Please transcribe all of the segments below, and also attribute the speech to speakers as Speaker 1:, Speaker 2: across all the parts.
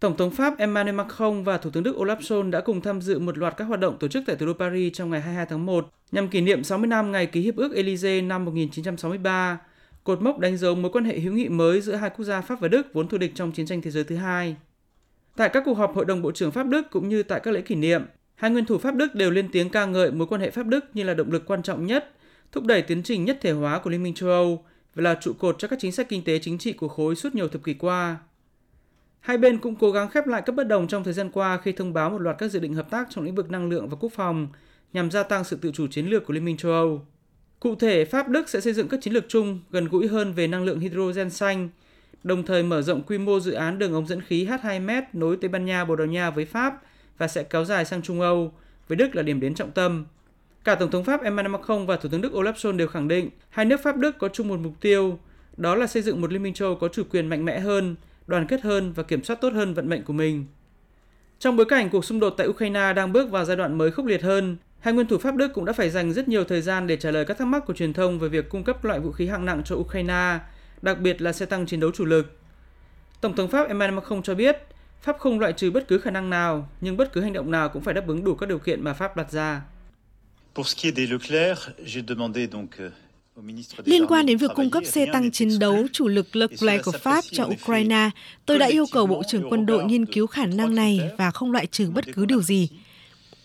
Speaker 1: Tổng thống Pháp Emmanuel Macron và Thủ tướng Đức Olaf Scholz đã cùng tham dự một loạt các hoạt động tổ chức tại thủ đô Paris trong ngày 22 tháng 1 nhằm kỷ niệm 60 năm ngày ký hiệp ước Élysée năm 1963, cột mốc đánh dấu mối quan hệ hữu nghị mới giữa hai quốc gia Pháp và Đức vốn thù địch trong chiến tranh thế giới thứ hai. Tại các cuộc họp Hội đồng Bộ trưởng Pháp Đức cũng như tại các lễ kỷ niệm, hai nguyên thủ Pháp Đức đều lên tiếng ca ngợi mối quan hệ Pháp Đức như là động lực quan trọng nhất, thúc đẩy tiến trình nhất thể hóa của Liên minh châu Âu và là trụ cột cho các chính sách kinh tế chính trị của khối suốt nhiều thập kỷ qua. Hai bên cũng cố gắng khép lại các bất đồng trong thời gian qua khi thông báo một loạt các dự định hợp tác trong lĩnh vực năng lượng và quốc phòng nhằm gia tăng sự tự chủ chiến lược của Liên minh châu Âu. Cụ thể, Pháp Đức sẽ xây dựng các chiến lược chung gần gũi hơn về năng lượng hydrogen xanh, đồng thời mở rộng quy mô dự án đường ống dẫn khí H2M nối Tây Ban Nha, Bồ Đào Nha với Pháp và sẽ kéo dài sang Trung Âu, với Đức là điểm đến trọng tâm. Cả Tổng thống Pháp Emmanuel Macron và Thủ tướng Đức Olaf Scholz đều khẳng định hai nước Pháp Đức có chung một mục tiêu, đó là xây dựng một Liên minh châu có chủ quyền mạnh mẽ hơn, đoàn kết hơn và kiểm soát tốt hơn vận mệnh của mình. Trong bối cảnh cuộc xung đột tại Ukraine đang bước vào giai đoạn mới khốc liệt hơn, hai nguyên thủ Pháp Đức cũng đã phải dành rất nhiều thời gian để trả lời các thắc mắc của truyền thông về việc cung cấp loại vũ khí hạng nặng cho Ukraine, đặc biệt là xe tăng chiến đấu chủ lực. Tổng thống Pháp Emmanuel Macron cho biết, Pháp không loại trừ bất cứ khả năng nào, nhưng bất cứ hành động nào cũng phải đáp ứng đủ các điều kiện mà Pháp đặt ra.
Speaker 2: Pour ce qui est des Leclerc, j'ai demandé donc euh,
Speaker 3: Liên quan đến việc cung cấp xe tăng chiến đấu chủ lực Leclerc của Pháp cho Ukraine, tôi đã yêu cầu Bộ trưởng quân đội nghiên cứu khả năng này và không loại trừ bất cứ điều gì.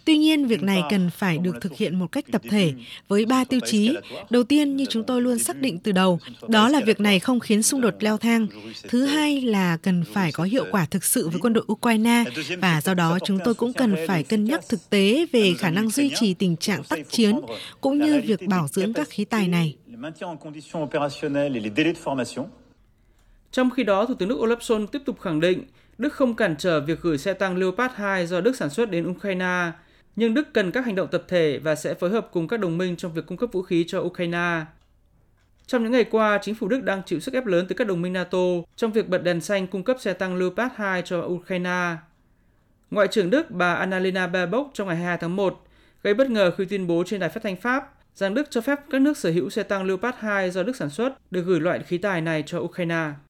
Speaker 3: Tuy nhiên, việc này cần phải được thực hiện một cách tập thể với ba tiêu chí. Đầu tiên, như chúng tôi luôn xác định từ đầu, đó là việc này không khiến xung đột leo thang. Thứ hai là cần phải có hiệu quả thực sự với quân đội Ukraine và do đó chúng tôi cũng cần phải cân nhắc thực tế về khả năng duy trì tình trạng tác chiến cũng như việc bảo dưỡng các khí tài này.
Speaker 1: Trong khi đó, Thủ tướng Đức Olaf Scholz tiếp tục khẳng định Đức không cản trở việc gửi xe tăng Leopard 2 do Đức sản xuất đến Ukraine, nhưng Đức cần các hành động tập thể và sẽ phối hợp cùng các đồng minh trong việc cung cấp vũ khí cho Ukraine. Trong những ngày qua, chính phủ Đức đang chịu sức ép lớn từ các đồng minh NATO trong việc bật đèn xanh cung cấp xe tăng Leopard 2 cho Ukraine. Ngoại trưởng Đức bà Annalena Baerbock trong ngày 22 tháng 1 gây bất ngờ khi tuyên bố trên đài phát thanh Pháp rằng Đức cho phép các nước sở hữu xe tăng Leopard 2 do Đức sản xuất được gửi loại khí tài này cho Ukraine.